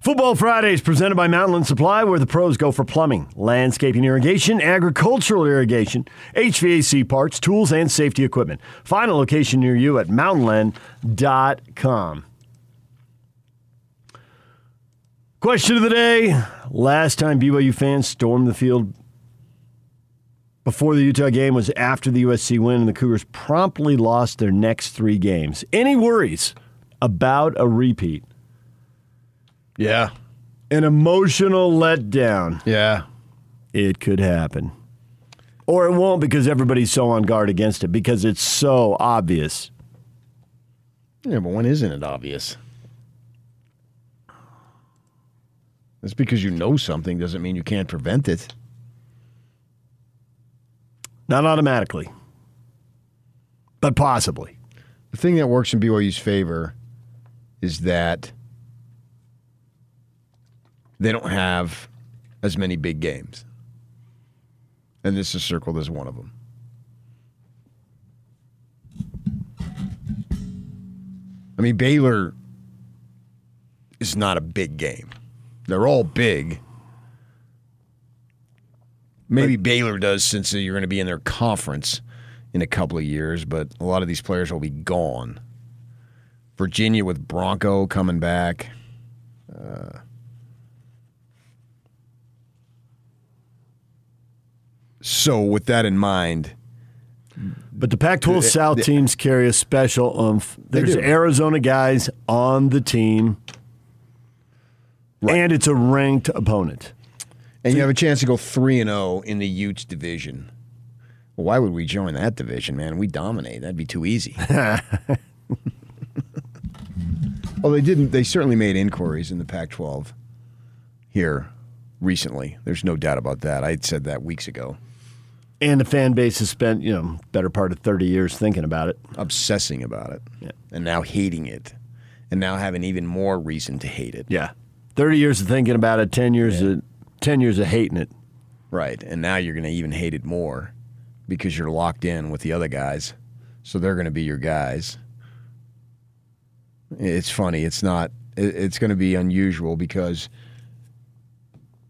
Football Fridays presented by Mountainland Supply, where the pros go for plumbing, landscaping irrigation, agricultural irrigation, HVAC parts, tools, and safety equipment. Find a location near you at mountainland.com. Question of the day Last time BYU fans stormed the field before the Utah game was after the USC win, and the Cougars promptly lost their next three games. Any worries about a repeat? Yeah. An emotional letdown. Yeah. It could happen. Or it won't because everybody's so on guard against it because it's so obvious. Yeah, but when isn't it obvious? Just because you know something doesn't mean you can't prevent it. Not automatically, but possibly. The thing that works in BYU's favor is that they don't have as many big games. And this is circled as one of them. I mean, Baylor is not a big game. They're all big. Maybe Baylor does since you're going to be in their conference in a couple of years, but a lot of these players will be gone. Virginia with Bronco coming back. Uh, so, with that in mind, But the Pac 12 South teams carry a special um, oomph. There's. Arizona guys on the team, and it's a ranked opponent. and you have a chance to go 3 and 0 in the Utes division. Well, why would we join that division, man? We dominate. That'd be too easy. well, they didn't. They certainly made inquiries in the Pac-12 here recently. There's no doubt about that. I had said that weeks ago. And the fan base has spent, you know, better part of 30 years thinking about it. obsessing about it Yeah. and now hating it and now having even more reason to hate it Yeah. 30 years of thinking about it, 10 years of 10 years of hating it. right and now you're going to even hate it more because you're locked in with the other guys so they're going to be your guys it's funny it's not it's going to be unusual because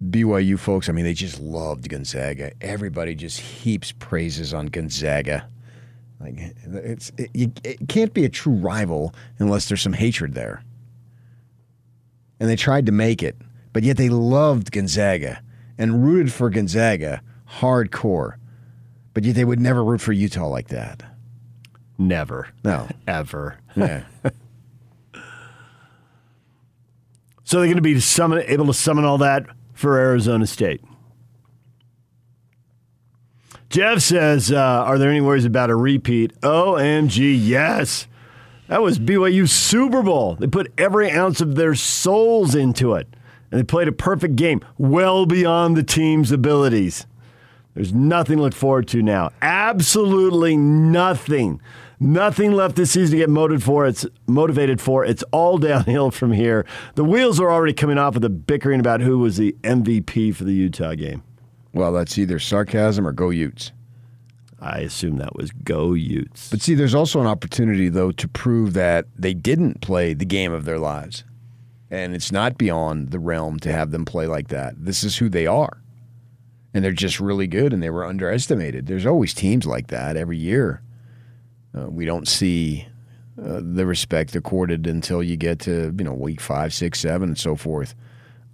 BYU folks, I mean, they just loved Gonzaga. Everybody just heaps praises on Gonzaga. Like it's it, you, it can't be a true rival unless there's some hatred there. And they tried to make it, but yet they loved Gonzaga and rooted for Gonzaga hardcore. But yet they would never root for Utah like that. Never. No. Ever. Yeah. So they're going to be summon, able to summon all that for Arizona State. Jeff says, uh, "Are there any worries about a repeat?" OMG, yes. That was BYU Super Bowl. They put every ounce of their souls into it, and they played a perfect game, well beyond the team's abilities. There's nothing to look forward to now. Absolutely nothing. Nothing left this season to get motivated for. It's motivated for. It's all downhill from here. The wheels are already coming off with the bickering about who was the MVP for the Utah game. well, that's either sarcasm or go Utes. I assume that was go Utes. But see, there's also an opportunity, though, to prove that they didn't play the game of their lives. And it's not beyond the realm to have them play like that. This is who they are. And they're just really good and they were underestimated. There's always teams like that every year. Uh, we don't see uh, the respect accorded until you get to, you know, week five, six, seven, and so forth.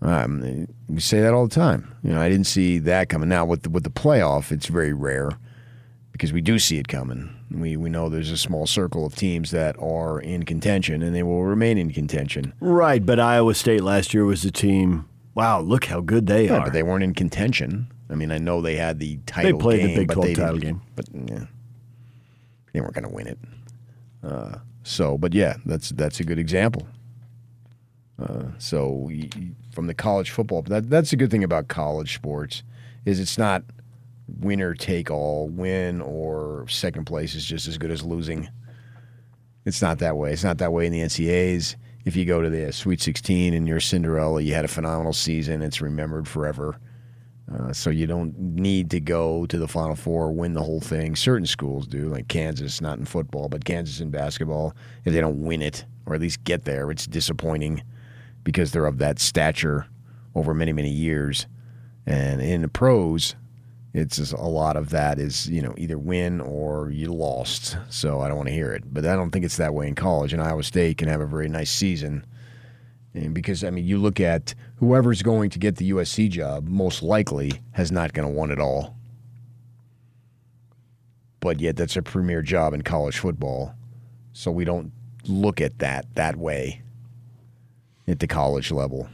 Um, we say that all the time. You know, I didn't see that coming. Now, with the, with the playoff, it's very rare because we do see it coming. We we know there's a small circle of teams that are in contention and they will remain in contention. right, but Iowa State last year was a team. Wow, look how good they Yeah, are. but they weren't in contention. I mean, I know they had the title. They played the game, Big but 12 title game. but yeah, they weren't going to win it. Uh, so, but yeah, that's that's a good example. Uh, so, from the college football, that that's the good thing about college sports is it's not winner take all. Win or second place is just as good as losing. It's not that way. It's not that way in the NCAAs. If you go to the Sweet 16 and you're Cinderella, you had a phenomenal season. It's remembered forever. Uh, so you don't need to go to the Final Four, win the whole thing. Certain schools do, like Kansas, not in football, but Kansas in basketball. If they don't win it or at least get there, it's disappointing because they're of that stature over many many years. And in the pros, it's just a lot of that is you know either win or you lost. So I don't want to hear it. But I don't think it's that way in college. And Iowa State can have a very nice season. And because I mean, you look at whoever's going to get the USC job, most likely has not going to want it all. But yet, that's a premier job in college football, so we don't look at that that way at the college level.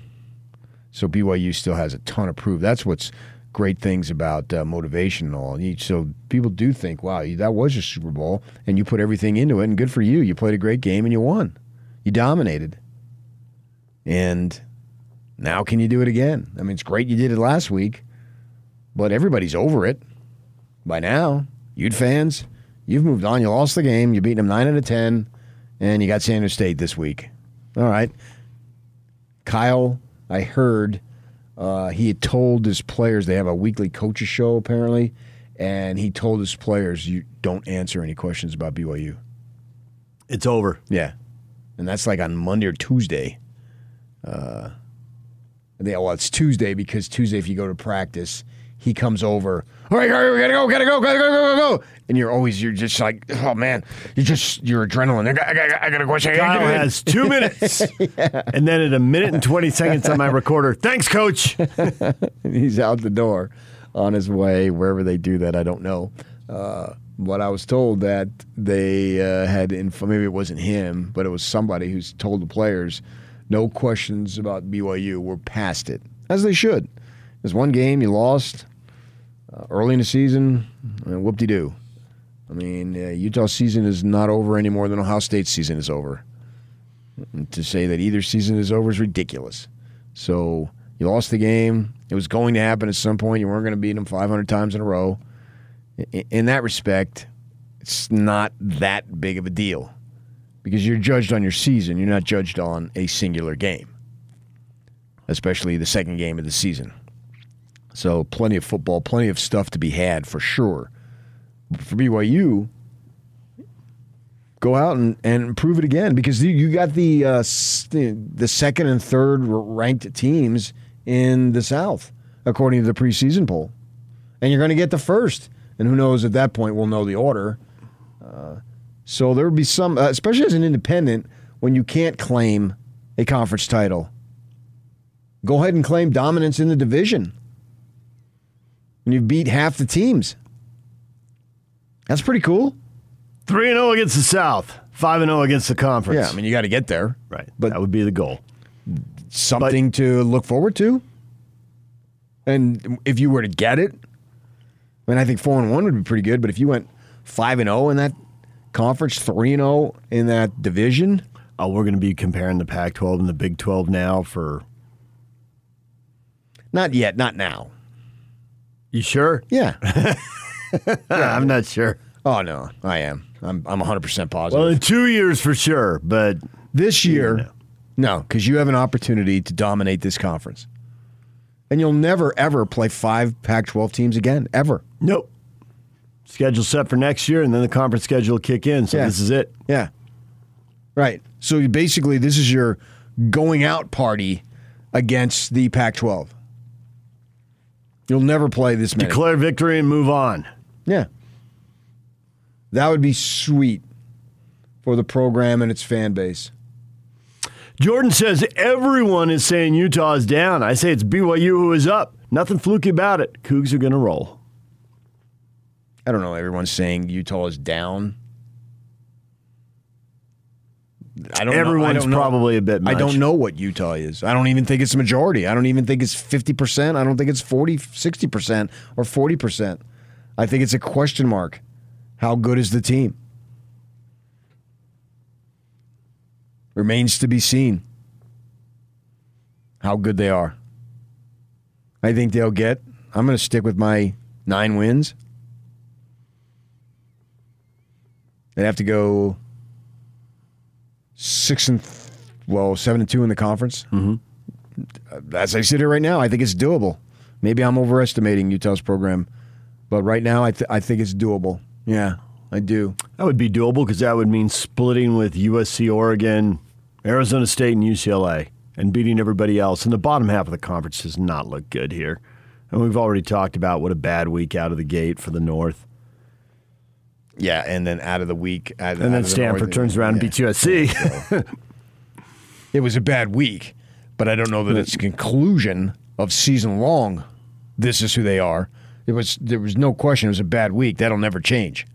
So BYU still has a ton of proof. That's what's great things about uh, motivation and all. So people do think, wow, that was your Super Bowl, and you put everything into it, and good for you. You played a great game and you won. You dominated. And now can you do it again? I mean, it's great you did it last week, but everybody's over it by now. Ute fans, you've moved on. You lost the game. You beat them 9 out of 10, and you got San Diego State this week. All right. Kyle, I heard uh, he had told his players they have a weekly coaches show apparently, and he told his players you don't answer any questions about BYU. It's over. Yeah, and that's like on Monday or Tuesday. Uh, yeah, well, it's Tuesday because Tuesday if you go to practice, he comes over. All right, all right, we gotta go, gotta go, gotta go, go, go, go. And you're always, you're just like, oh man, you just, your adrenaline. I got, I got, I got a question. Kyle has two minutes, yeah. and then at a minute and twenty seconds on my recorder. Thanks, coach. he's out the door, on his way wherever they do that. I don't know. Uh, but I was told that they uh, had, inf- maybe it wasn't him, but it was somebody who's told the players, no questions about BYU. We're past it, as they should. There's one game you lost uh, early in the season, and whoop de doo. I mean, uh, Utah season is not over any more than Ohio State season is over. And to say that either season is over is ridiculous. So you lost the game. It was going to happen at some point. You weren't going to beat them 500 times in a row. In that respect, it's not that big of a deal because you're judged on your season. You're not judged on a singular game, especially the second game of the season. So plenty of football, plenty of stuff to be had for sure. For BYU, go out and, and prove it again because you got the uh, the second and third ranked teams in the South according to the preseason poll, and you're going to get the first. And who knows at that point we'll know the order. Uh, so there would be some, uh, especially as an independent, when you can't claim a conference title. Go ahead and claim dominance in the division when you beat half the teams. That's pretty cool. 3 0 against the South, 5 0 against the conference. Yeah, I mean, you got to get there. Right. But that would be the goal. Something but, to look forward to. And if you were to get it, I mean, I think 4 and 1 would be pretty good, but if you went 5 and 0 in that conference, 3 and 0 in that division. Oh, we're going to be comparing the Pac 12 and the Big 12 now for. Not yet, not now. You sure? Yeah. yeah. I'm not sure. Oh no, I am. I'm I'm 100 percent positive. Well, in two years for sure, but this year, no, because you have an opportunity to dominate this conference, and you'll never ever play five Pac-12 teams again, ever. Nope. Schedule set for next year, and then the conference schedule kick in. So yeah. this is it. Yeah. Right. So basically, this is your going out party against the Pac-12. You'll never play this many. Declare victory and move on. Yeah. That would be sweet for the program and its fan base. Jordan says everyone is saying Utah is down. I say it's BYU who is up. Nothing fluky about it. Cougs are going to roll. I don't know. Everyone's saying Utah is down. I don't Everyone's know. I don't probably know. a bit much. I don't know what Utah is. I don't even think it's a majority. I don't even think it's 50%. I don't think it's 40, 60% or 40%. I think it's a question mark. How good is the team? Remains to be seen how good they are. I think they'll get, I'm going to stick with my nine wins. They have to go six and well seven and two in the conference. Mm-hmm. As I sit here right now, I think it's doable. Maybe I'm overestimating Utah's program, but right now I th- I think it's doable. Yeah, I do. That would be doable because that would mean splitting with USC, Oregon, Arizona State, and UCLA. and beating everybody else. And the bottom half of the conference does not look good here. And we've already talked about what a bad week out of the gate for the North. Yeah, and then out of the week, out, And then Stanford turns around and beats USC. It was a bad week, but I don't know that it's a conclusion of season long. This is who they are. It was there was no question it was a bad week. That'll never change.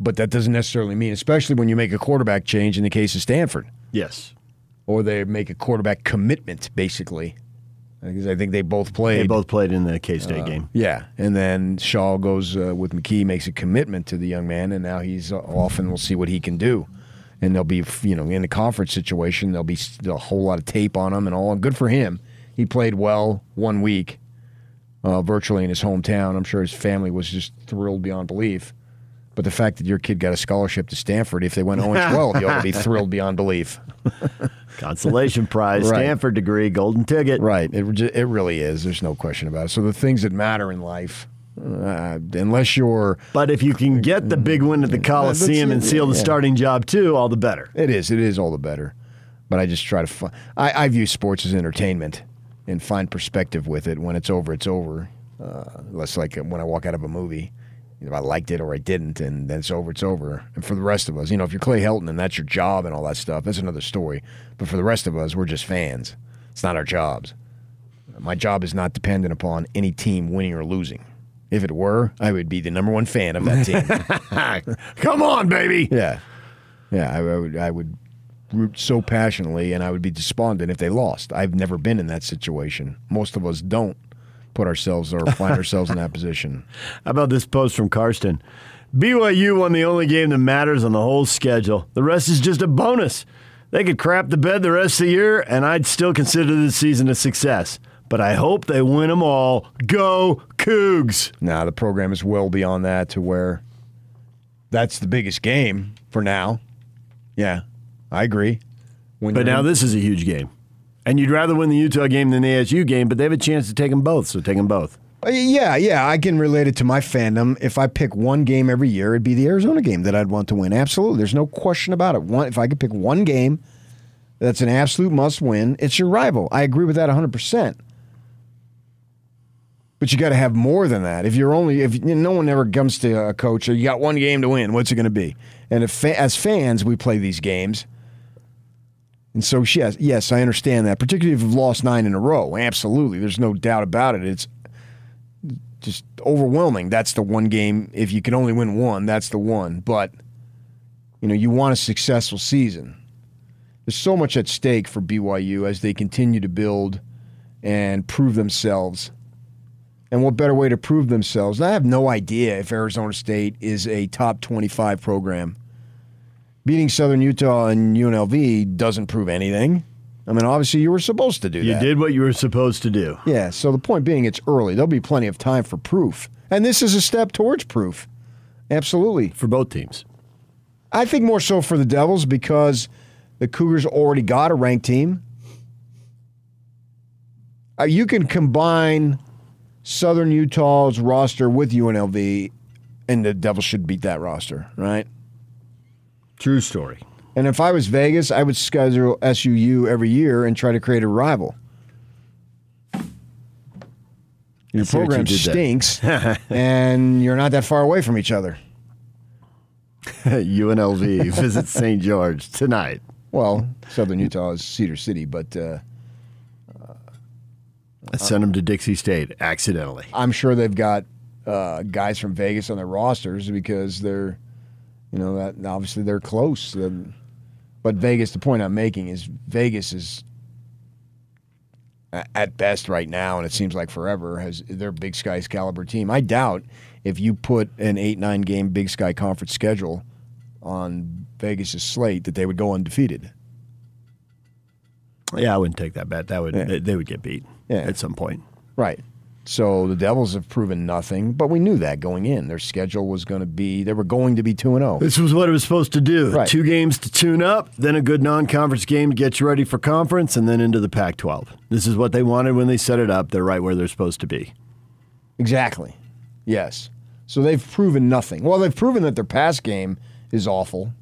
But that doesn't necessarily mean, especially when you make a quarterback change in the case of Stanford, yes. or they make a quarterback commitment, basically. Because I think they both played. They both played in the K State game. Yeah, and then Shaw goes uh, with McKee, makes a commitment to the young man, and now he's uh, off, and we'll see what he can do. And they'll be, you know, in a conference situation, there'll be a whole lot of tape on him and all. Good for him. He played well one week, uh, virtually in his hometown. I'm sure his family was just thrilled beyond belief. But the fact that your kid got a scholarship to Stanford, if they went 0 12, you ought to be thrilled beyond belief. Consolation prize, Right. Stanford degree, golden ticket. Right. It, it really is. There's no question about it. So the things that matter in life, uh, unless you're But if you can get the big win at the Coliseum and seal the yeah. starting job too, all the better. It is. It is all the better. But I just try to. Fi- I, I view sports as entertainment and find perspective with it. When it's over, it's over. Uh, less like when I walk out of a movie. Know, I liked it or I didn't, and then it's over. It's over. And for the rest of us, you know, if you're Clay Helton and that's your job and all that stuff, that's another story. But for the rest of us, we're just fans. It's not our jobs. My job is not dependent upon any team winning or losing. If it were, I would be the number one fan of that team. Come on, baby. Yeah, yeah. I, I would. I would root so passionately, and I would be despondent if they lost. I've never been in that situation. Most of us don't put ourselves or find ourselves in that position. How about this post from Karsten? BYU won the only game that matters on the whole schedule. The rest is just a bonus. They could crap the bed the rest of the year, and I'd still consider this season a success. But I hope they win them all. Go Cougs! Now the program is well beyond that to where that's the biggest game for now. Yeah, I agree. When But now in- this is a huge game. And you'd rather win the Utah game than the ASU game, but they have a chance to take them both, so take them both. Uh, Yeah, yeah, I can relate it to my fandom. If I pick one game every year, it'd be the Arizona game that I'd want to win. Absolutely, there's no question about it. One, if I could pick one game that's an absolute must-win, it's your rival. I agree with that 100. percent But you got to have more than that. If you're only, if you no one ever comes to a coach, or you got one game to win, what's it going to be? And if as fans, we play these games. And so, yes, yes, I understand that. Particularly if you've lost nine in a row, absolutely, there's no doubt about it. It's just overwhelming. That's the one game. If you can only win one, that's the one. But you know, you want a successful season. There's so much at stake for BYU as they continue to build and prove themselves. And what better way to prove themselves? I have no idea if Arizona State is a top 25 program. Beating Southern Utah and UNLV doesn't prove anything. I mean, obviously, you were supposed to do You that. did what you were supposed to do. Yeah, so the point being, it's early. There'll be plenty of time for proof. And this is a step towards proof. Absolutely. For both teams. I think more so for the Devils because the Cougars already got a ranked team. Uh, you can combine Southern Utah's roster with UNLV, and the Devils should beat that roster, right? True story. And if I was Vegas, I would schedule SUU every year and try to create a rival. Your what you program stinks, and you're not that far away from each other. UNLV visits St. George tonight. Well, Southern Utah is Cedar City, but uh, I sent them to Dixie State accidentally. I'm sure they've got uh, guys from Vegas on their rosters because they're, you know, that obviously they're close. But Vegas, the point I'm making is Vegas is at best right now, and it seems like forever, has their Big Sky's caliber team. I doubt if you put an eight nine game Big Sky conference schedule on Vegas' slate that they would go undefeated. Yeah, I wouldn't take that bet. That would Yeah. they, they would get beat Yeah. at some point. Right. So the Devils have proven nothing, but we knew that going in. Their schedule was going to be they were going to be 2 and oh. 0. This was what it was supposed to do. Right. Two games to tune up, then a good non-conference game to get you ready for conference, and then into the Pac-12. This is what they wanted when they set it up. They're right where they're supposed to be. Exactly. Yes. So they've proven nothing. Well, they've proven that their pass game is awful.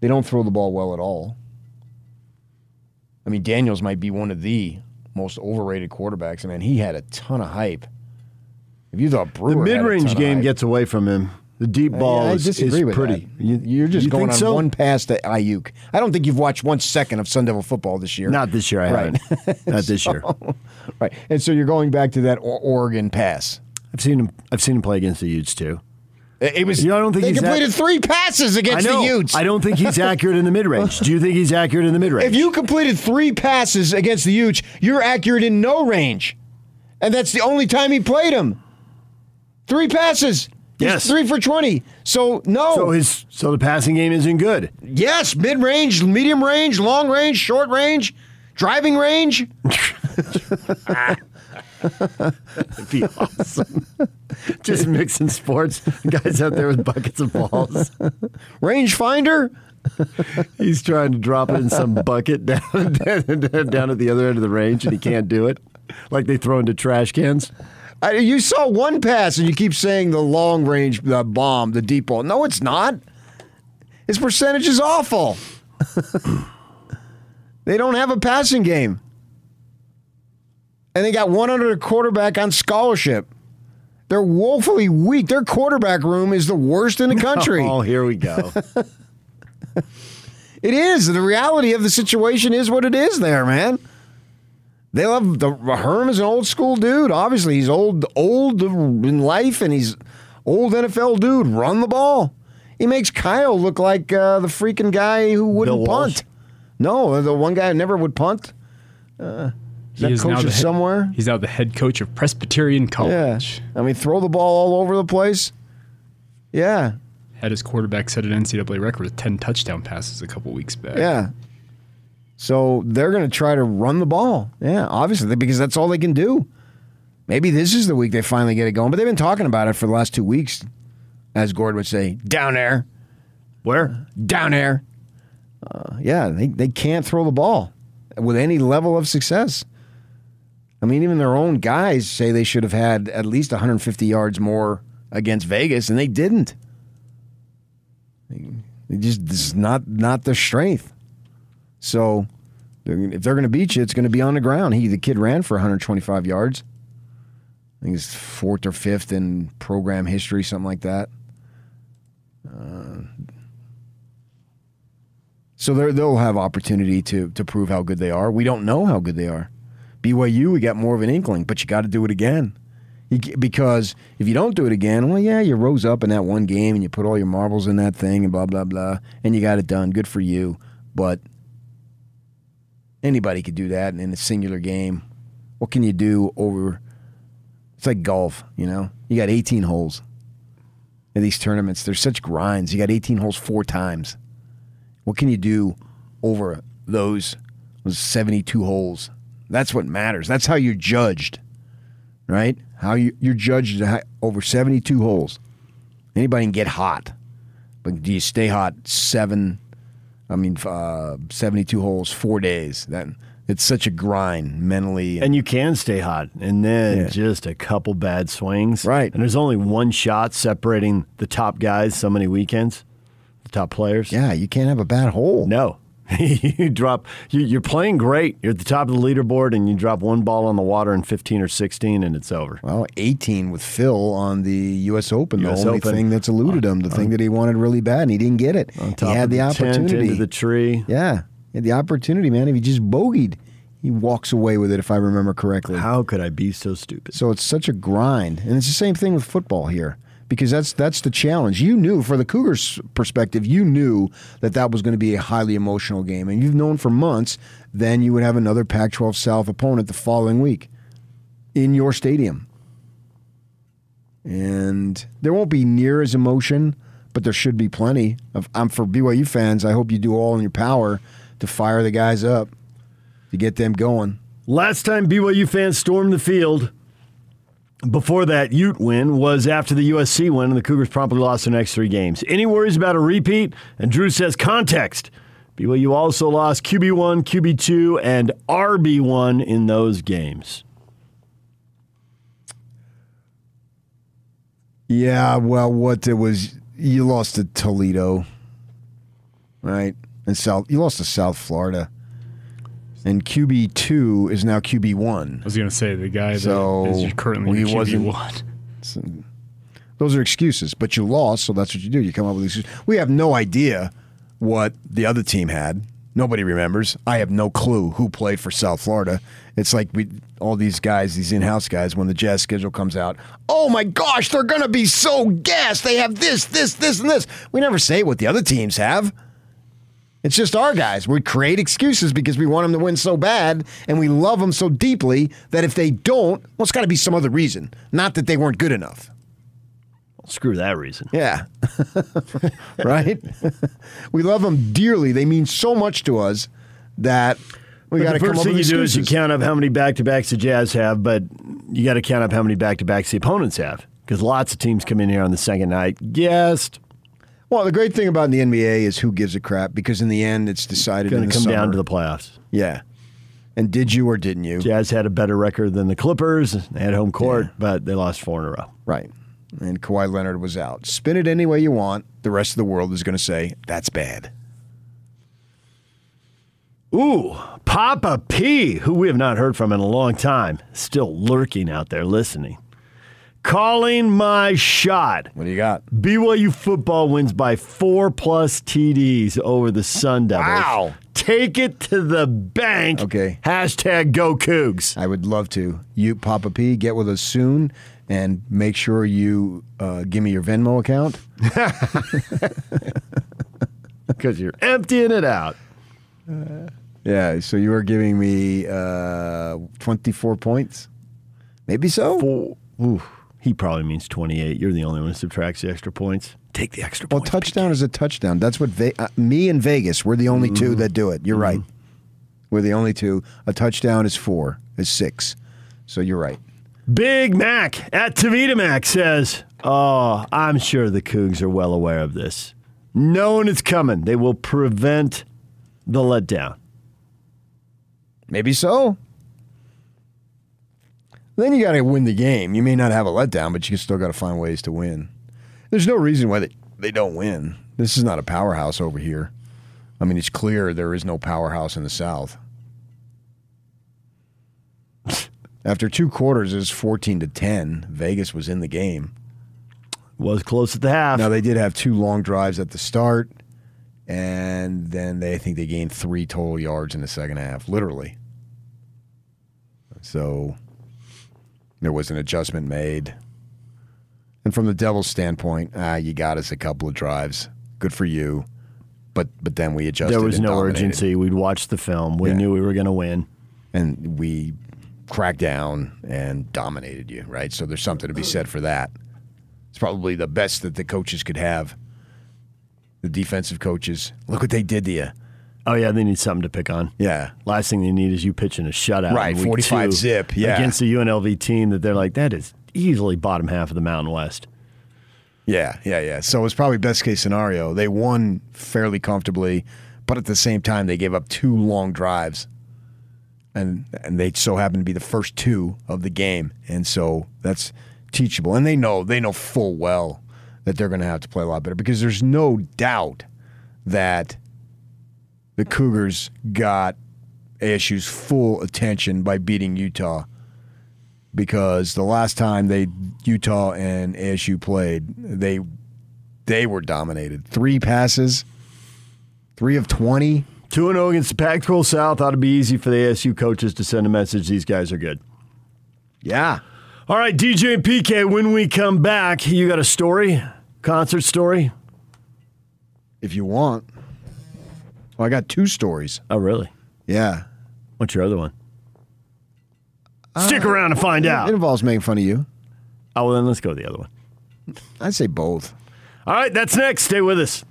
They don't throw the ball well at all. I mean, Daniels might be one of the most overrated quarterbacks. I mean, he had a ton of hype. If you thought Brewer The mid-range game gets away from him. The deep ball Yeah, I is, is pretty. that. You, you're just you going on so? one pass to Ayuk. I don't think you've watched one second of Sun Devil football this year. Not this year. I Right. haven't. Not this year. right, and so you're going back to that Oregon pass. I've seen him. I've seen him play against the Utes too. It it was. You know, I don't think they he's that- completed three passes I against know. the Utes. I don't think he's accurate in the mid-range. Do you think he's accurate in the mid-range? If you completed three passes against the Utes, you're accurate in no range, and that's the only time he played him. Three passes. He's Yes. three for twenty. So no. so his so the passing game isn't good. yes, mid range, medium range, long range, short range, driving range. It'd be awesome. Just mixing sports. Guys out there with buckets of balls. Range finder. He's trying to drop it in some bucket down, down at the other end of the range, and he can't do it. Like they throw into trash cans. I, you saw one pass, and you keep saying the long range the uh, bomb, the deep ball. No, it's not. His percentage is awful. they don't have a passing game, and they got one under quarterback on scholarship. They're woefully weak. Their quarterback room is the worst in the country. Oh, here we go. It is. The reality of the situation is what it is there, man. They love the Herm is an old school dude. Obviously, he's old old in life and he's old NFL dude. Run the ball. He makes Kyle look like uh, the freaking guy who wouldn't punt. No, the one guy who never would punt. Uh, is that He is now the head- somewhere? He's now the head coach of Presbyterian College. Yeah. College. I mean, throw the ball all over the place. Yeah. Had his quarterback set an NCAA record with 10 touchdown passes a couple weeks back. Yeah. So they're going to try to run the ball. Yeah, obviously, because that's all they can do. Maybe this is the week they finally get it going, but they've been talking about it for the last two weeks, as Gord would say, down there, Where? down there. Uh, yeah, they, they can't throw the ball with any level of success. I mean, even their own guys say they should have had at least 150 yards more against Vegas, and they didn't. They just this is not not their strength. So if they're going to beat you, it's going to be on the ground. He the kid ran for 125 yards. I think it's fourth or fifth in program history, something like that. Uh, so they'll have opportunity to to prove how good they are. We don't know how good they are. BYU, we got more of an inkling, but you got to do it again. You, because if you don't do it again, well, yeah, you rose up in that one game and you put all your marbles in that thing and blah blah blah, and you got it done. Good for you. But anybody could do that in a singular game. What can you do over? It's like golf, you know. You got 18 holes in these tournaments. There's such grinds. You got 18 holes four times. What can you do over those, those 72 holes? That's what matters. That's how you're judged, right? How you, you're judged over 72 holes. Anybody can get hot, but do you stay hot seven? I mean, uh, 72 holes, four days. That it's such a grind mentally. And you can stay hot, and then Yeah. just a couple bad swings. Right. And there's only one shot separating the top guys so many weekends, the top players. yeah, you can't have a bad hole. No. you drop, you, you're playing great. You're at the top of the leaderboard, and you drop one ball on the water in 15 or 16, and it's over. Well, 18 with Phil on the U.S. Open. US the only Open. thing that's eluded uh, him, the uh, thing that he wanted really bad, and he didn't get it. On he had of the, tent, opportunity. into the tree. yeah, he had the opportunity, man. If he just bogeyed, he walks away with it, if I remember correctly. How could I be so stupid? So it's such a grind, and it's the same thing with football here because that's that's the challenge. You knew, for the Cougars' perspective, you knew that that was going to be a highly emotional game, and you've known for months. Then you would have another Pac-12 South opponent the following week in your stadium, and there won't be near as emotion, but there should be plenty of. I'm for BYU fans. I hope you do all in your power to fire the guys up to get them going. Last time BYU fans stormed the field before that Ute win was after the USC win, and the Cougars promptly lost their next three games. Any worries about a repeat? And Drew says context. BYU also lost QB1, QB2, and RB1 in those games. Yeah, well, what it was, you lost to Toledo, right? And South, you lost to South Florida. And QB two is now QB one. I was going to say the guy So, that is currently QB wasn't- one. Those are excuses, but you lost, so that's what you do. You come up with excuses. We have no idea what the other team had. Nobody remembers. I have no clue who played for South Florida. It's like we all these guys, these in-house guys, when the Jazz schedule comes out, oh my gosh, they're gonna be so gassed. They have this, this, this, and this. We never say what the other teams have. It's just our guys. We create excuses because we want them to win so bad and we love them so deeply that if they don't, well, it's got to be some other reason. Not that they weren't good enough. Screw that reason. Yeah. right? we love them dearly. They mean so much to us that we got to come up with the first thing you do is you count up how many back to backs the Jazz have, but you got to count up how many back to backs the opponents have because lots of teams come in here on the second night. Guessed. Well, the great thing about the NBA is who gives a crap because in the end it's decided Going to come down to the playoffs. Yeah. And did you or didn't you? Jazz had a better record than the Clippers. They had home court, Yeah. but they lost four in a row. Right. And Kawhi Leonard was out. Spin it any way you want. The rest of the world is going to say that's bad. Ooh, Papa P, who we have not heard from in a long time, still lurking out there listening. Calling my shot. What do you got? BYU football wins by four plus TDs over the Sun Devils. Wow. Take it to the bank. Okay. Hashtag go Cougs. I would love to. You, Papa P, get with us soon and make sure you uh, give me your Venmo account. Because you're emptying it out. Yeah, so you are giving me uh, 24 points? Maybe so. Four. Ooh, he probably means 28. You're the only one who subtracts the extra points. Take the extra Well, points. touchdown is a touchdown. That's what Ve- uh, me and Vegas, we're the only two that do it. You're right. We're the only two. A touchdown is four, is six. So you're right. Big Mac at Tavita Mac says, Oh, I'm sure the Cougs are well aware of this. Knowing it's coming, they will prevent the letdown. Maybe so. Then you got to win the game. You may not have a letdown, but you still got to find ways to win. There's no reason why they, they don't win. This is not a powerhouse over here. I mean, it's clear there is no powerhouse in the South. After two quarters, it was 14 to 10. Vegas was in the game. Was close at the half. Now, they did have two long drives at the start, and then they I think they gained three total yards in the second half, literally. So there was an adjustment made. And from the Devils' standpoint, ah, you got us a couple of drives. Good for you. But but then we adjusted. there was no dominated. urgency. We'd watched the film. We Yeah. knew we were going to win. and we cracked down and dominated you, right? So there's something to be said for that. It's probably the best that the coaches could have. The defensive coaches, look what they did to you. Oh, yeah, they need something to pick on. Yeah. Last thing they need is you pitching a shutout. Right, 45 zip, yeah. Against a UNLV team that they're like, that is easily bottom half of the Mountain West. Yeah, yeah, yeah. So it's probably best case scenario. They won fairly comfortably, but at the same time they gave up two long drives. And and they so happen to be the first two of the game. And so that's teachable. And they know they know full well that they're gonna have to play a lot better because there's no doubt that the Cougars got ASU's full attention by beating Utah because the last time they Utah and ASU played, they they were dominated. Three passes, three of twenty. 2 and 0 against the Pac 12 South ought to be easy for the ASU coaches to send a message these guys are good. Yeah. All right, DJ and PK, when we come back, you got a story? Concert story? If you want. Well, I got two stories. Oh, really? Yeah. What's your other one? Uh, Stick around and find It out. It involves making fun of you. Oh, well, then let's go to the other one. I'd say both. All right, that's next. Stay with us.